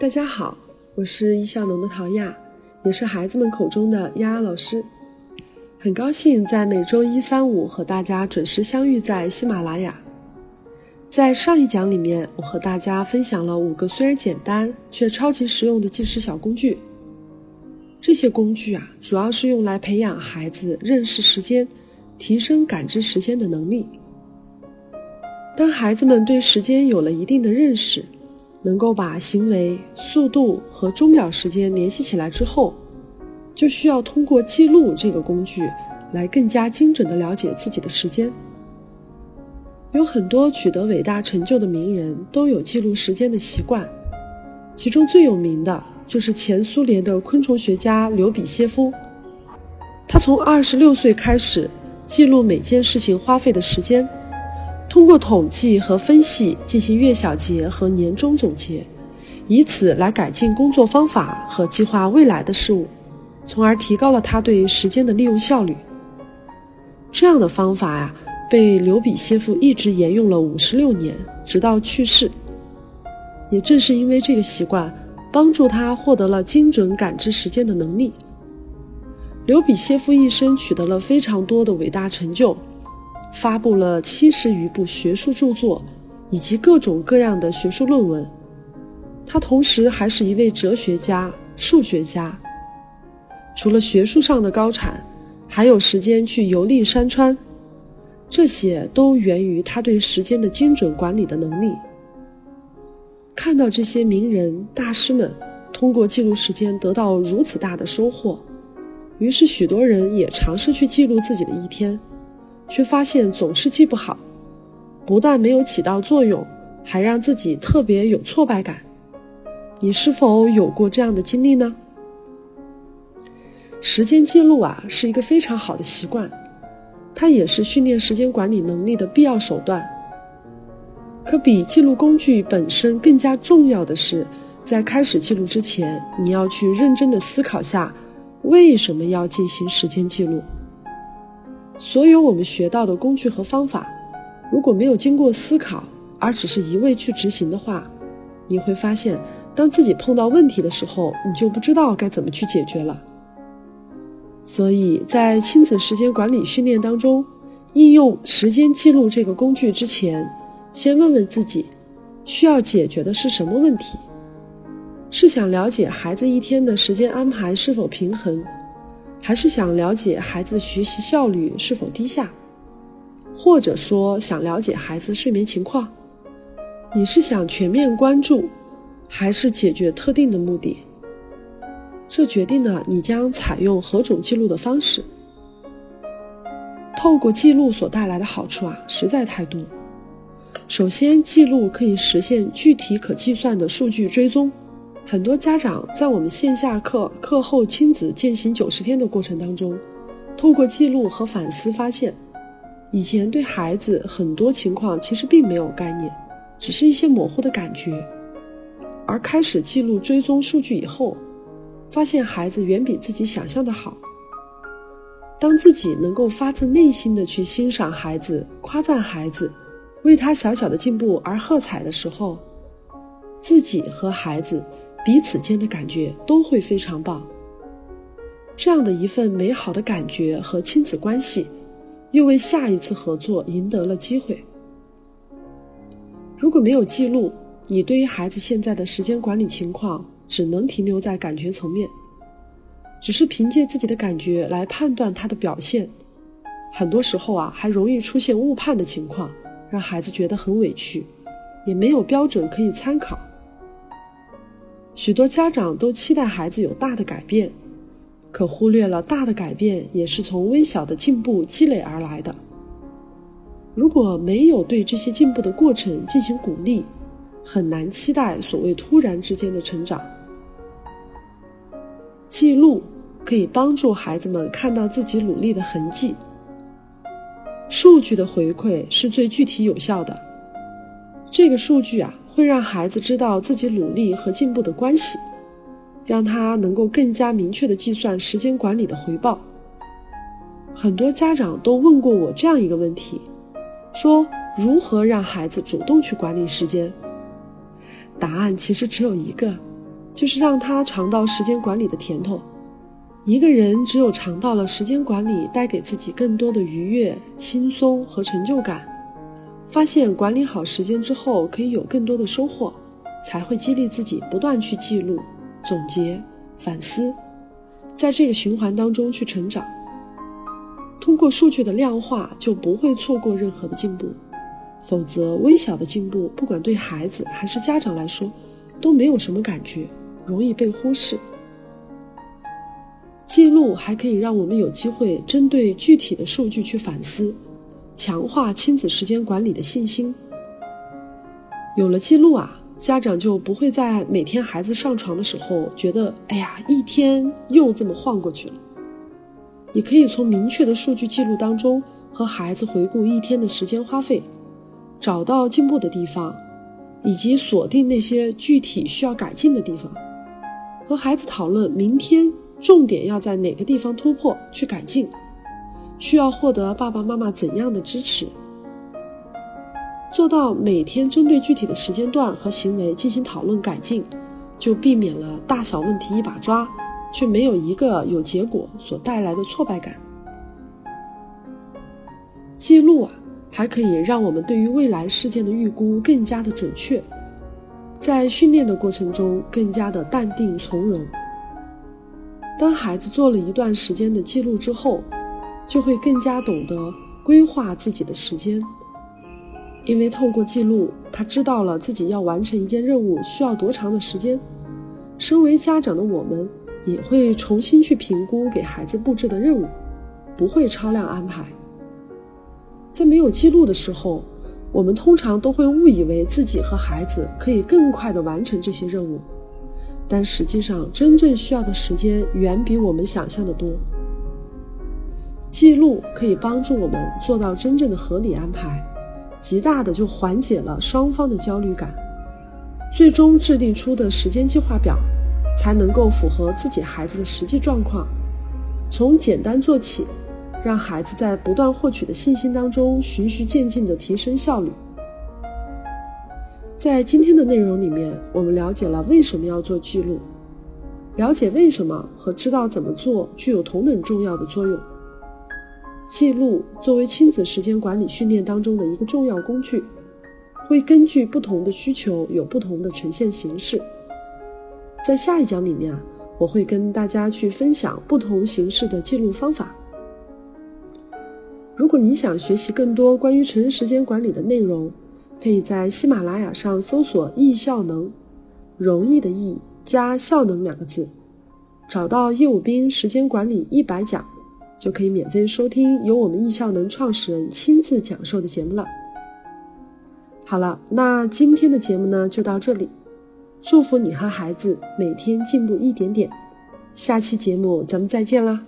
大家好，我是易效能的陶亚，也是孩子们口中的丫丫老师。很高兴在每周一、三、五和大家准时相遇在喜马拉雅。在上一讲里面，我和大家分享了五个虽然简单却超级实用的计时小工具。这些工具啊，主要是用来培养孩子认识时间、提升感知时间的能力。当孩子们对时间有了一定的认识，能够把行为、速度和钟表时间联系起来之后，就需要通过记录这个工具来更加精准地了解自己的时间。有很多取得伟大成就的名人都有记录时间的习惯，其中最有名的就是前苏联的昆虫学家刘比歇夫。他从二十六岁开始记录每件事情花费的时间。通过统计和分析进行月小结和年终总结，以此来改进工作方法和计划未来的事物，从而提高了他对时间的利用效率。这样的方法呀，被刘比歇夫一直沿用了五十六年，直到去世。也正是因为这个习惯，帮助他获得了精准感知时间的能力。刘比歇夫一生取得了非常多的伟大成就。发布了七十余部学术著作，以及各种各样的学术论文。他同时还是一位哲学家、数学家。除了学术上的高产，还有时间去游历山川，这些都源于他对时间的精准管理的能力。看到这些名人大师们通过记录时间得到如此大的收获，于是许多人也尝试去记录自己的一天。却发现总是记不好，不但没有起到作用，还让自己特别有挫败感。你是否有过这样的经历呢？时间记录啊，是一个非常好的习惯，它也是训练时间管理能力的必要手段。可比记录工具本身更加重要的是，在开始记录之前，你要去认真的思考下，为什么要进行时间记录。所有我们学到的工具和方法，如果没有经过思考，而只是一味去执行的话，你会发现，当自己碰到问题的时候，你就不知道该怎么去解决了。所以在亲子时间管理训练当中，应用时间记录这个工具之前，先问问自己，需要解决的是什么问题？是想了解孩子一天的时间安排是否平衡？还是想了解孩子学习效率是否低下，或者说想了解孩子睡眠情况，你是想全面关注，还是解决特定的目的？这决定了你将采用何种记录的方式。透过记录所带来的好处啊，实在太多。首先，记录可以实现具体可计算的数据追踪。很多家长在我们线下课课后亲子践行九十天的过程当中，透过记录和反思发现，以前对孩子很多情况其实并没有概念，只是一些模糊的感觉，而开始记录追踪数据以后，发现孩子远比自己想象的好。当自己能够发自内心的去欣赏孩子、夸赞孩子，为他小小的进步而喝彩的时候，自己和孩子。彼此间的感觉都会非常棒。这样的一份美好的感觉和亲子关系，又为下一次合作赢得了机会。如果没有记录，你对于孩子现在的时间管理情况，只能停留在感觉层面，只是凭借自己的感觉来判断他的表现，很多时候啊，还容易出现误判的情况，让孩子觉得很委屈，也没有标准可以参考。许多家长都期待孩子有大的改变，可忽略了大的改变也是从微小的进步积累而来的。如果没有对这些进步的过程进行鼓励，很难期待所谓突然之间的成长。记录可以帮助孩子们看到自己努力的痕迹。数据的回馈是最具体有效的。这个数据啊。会让孩子知道自己努力和进步的关系，让他能够更加明确的计算时间管理的回报。很多家长都问过我这样一个问题，说如何让孩子主动去管理时间？答案其实只有一个，就是让他尝到时间管理的甜头。一个人只有尝到了时间管理带给自己更多的愉悦、轻松和成就感，发现管理好时间之后可以有更多的收获，才会激励自己不断去记录、总结、反思，在这个循环当中去成长。通过数据的量化，就不会错过任何的进步。否则，微小的进步，不管对孩子还是家长来说，都没有什么感觉，容易被忽视。记录还可以让我们有机会针对具体的数据去反思，强化亲子时间管理的信心。有了记录啊，家长就不会在每天孩子上床的时候觉得，哎呀，一天又这么晃过去了。你可以从明确的数据记录当中和孩子回顾一天的时间花费。找到进步的地方，以及锁定那些具体需要改进的地方，和孩子讨论明天重点要在哪个地方突破去改进，需要获得爸爸妈妈怎样的支持，做到每天针对具体的时间段和行为进行讨论改进，就避免了大小问题一把抓，却没有一个有结果所带来的挫败感。记录啊。还可以让我们对于未来事件的预估更加的准确，在训练的过程中更加的淡定从容。当孩子做了一段时间的记录之后，就会更加懂得规划自己的时间，因为透过记录，他知道了自己要完成一件任务需要多长的时间。身为家长的我们，也会重新去评估给孩子布置的任务，不会超量安排。在没有记录的时候，我们通常都会误以为自己和孩子可以更快地完成这些任务，但实际上真正需要的时间远比我们想象的多。记录可以帮助我们做到真正的合理安排，极大的就缓解了双方的焦虑感，最终制定出的时间计划表才能够符合自己孩子的实际状况，从简单做起。让孩子在不断获取的信心当中，循序渐进地提升效率。在今天的内容里面，我们了解了为什么要做记录，了解为什么和知道怎么做具有同等重要的作用。记录作为亲子时间管理训练当中的一个重要工具，会根据不同的需求有不同的呈现形式。在下一讲里面啊，我会跟大家去分享不同形式的记录方法。如果你想学习更多关于成人时间管理的内容，可以在喜马拉雅上搜索“易效能”，容易的易加效能两个字，找到叶武斌时间管理一百讲，就可以免费收听由我们易效能创始人亲自讲授的节目了。好了，那今天的节目呢就到这里，祝福你和孩子每天进步一点点，下期节目咱们再见啦。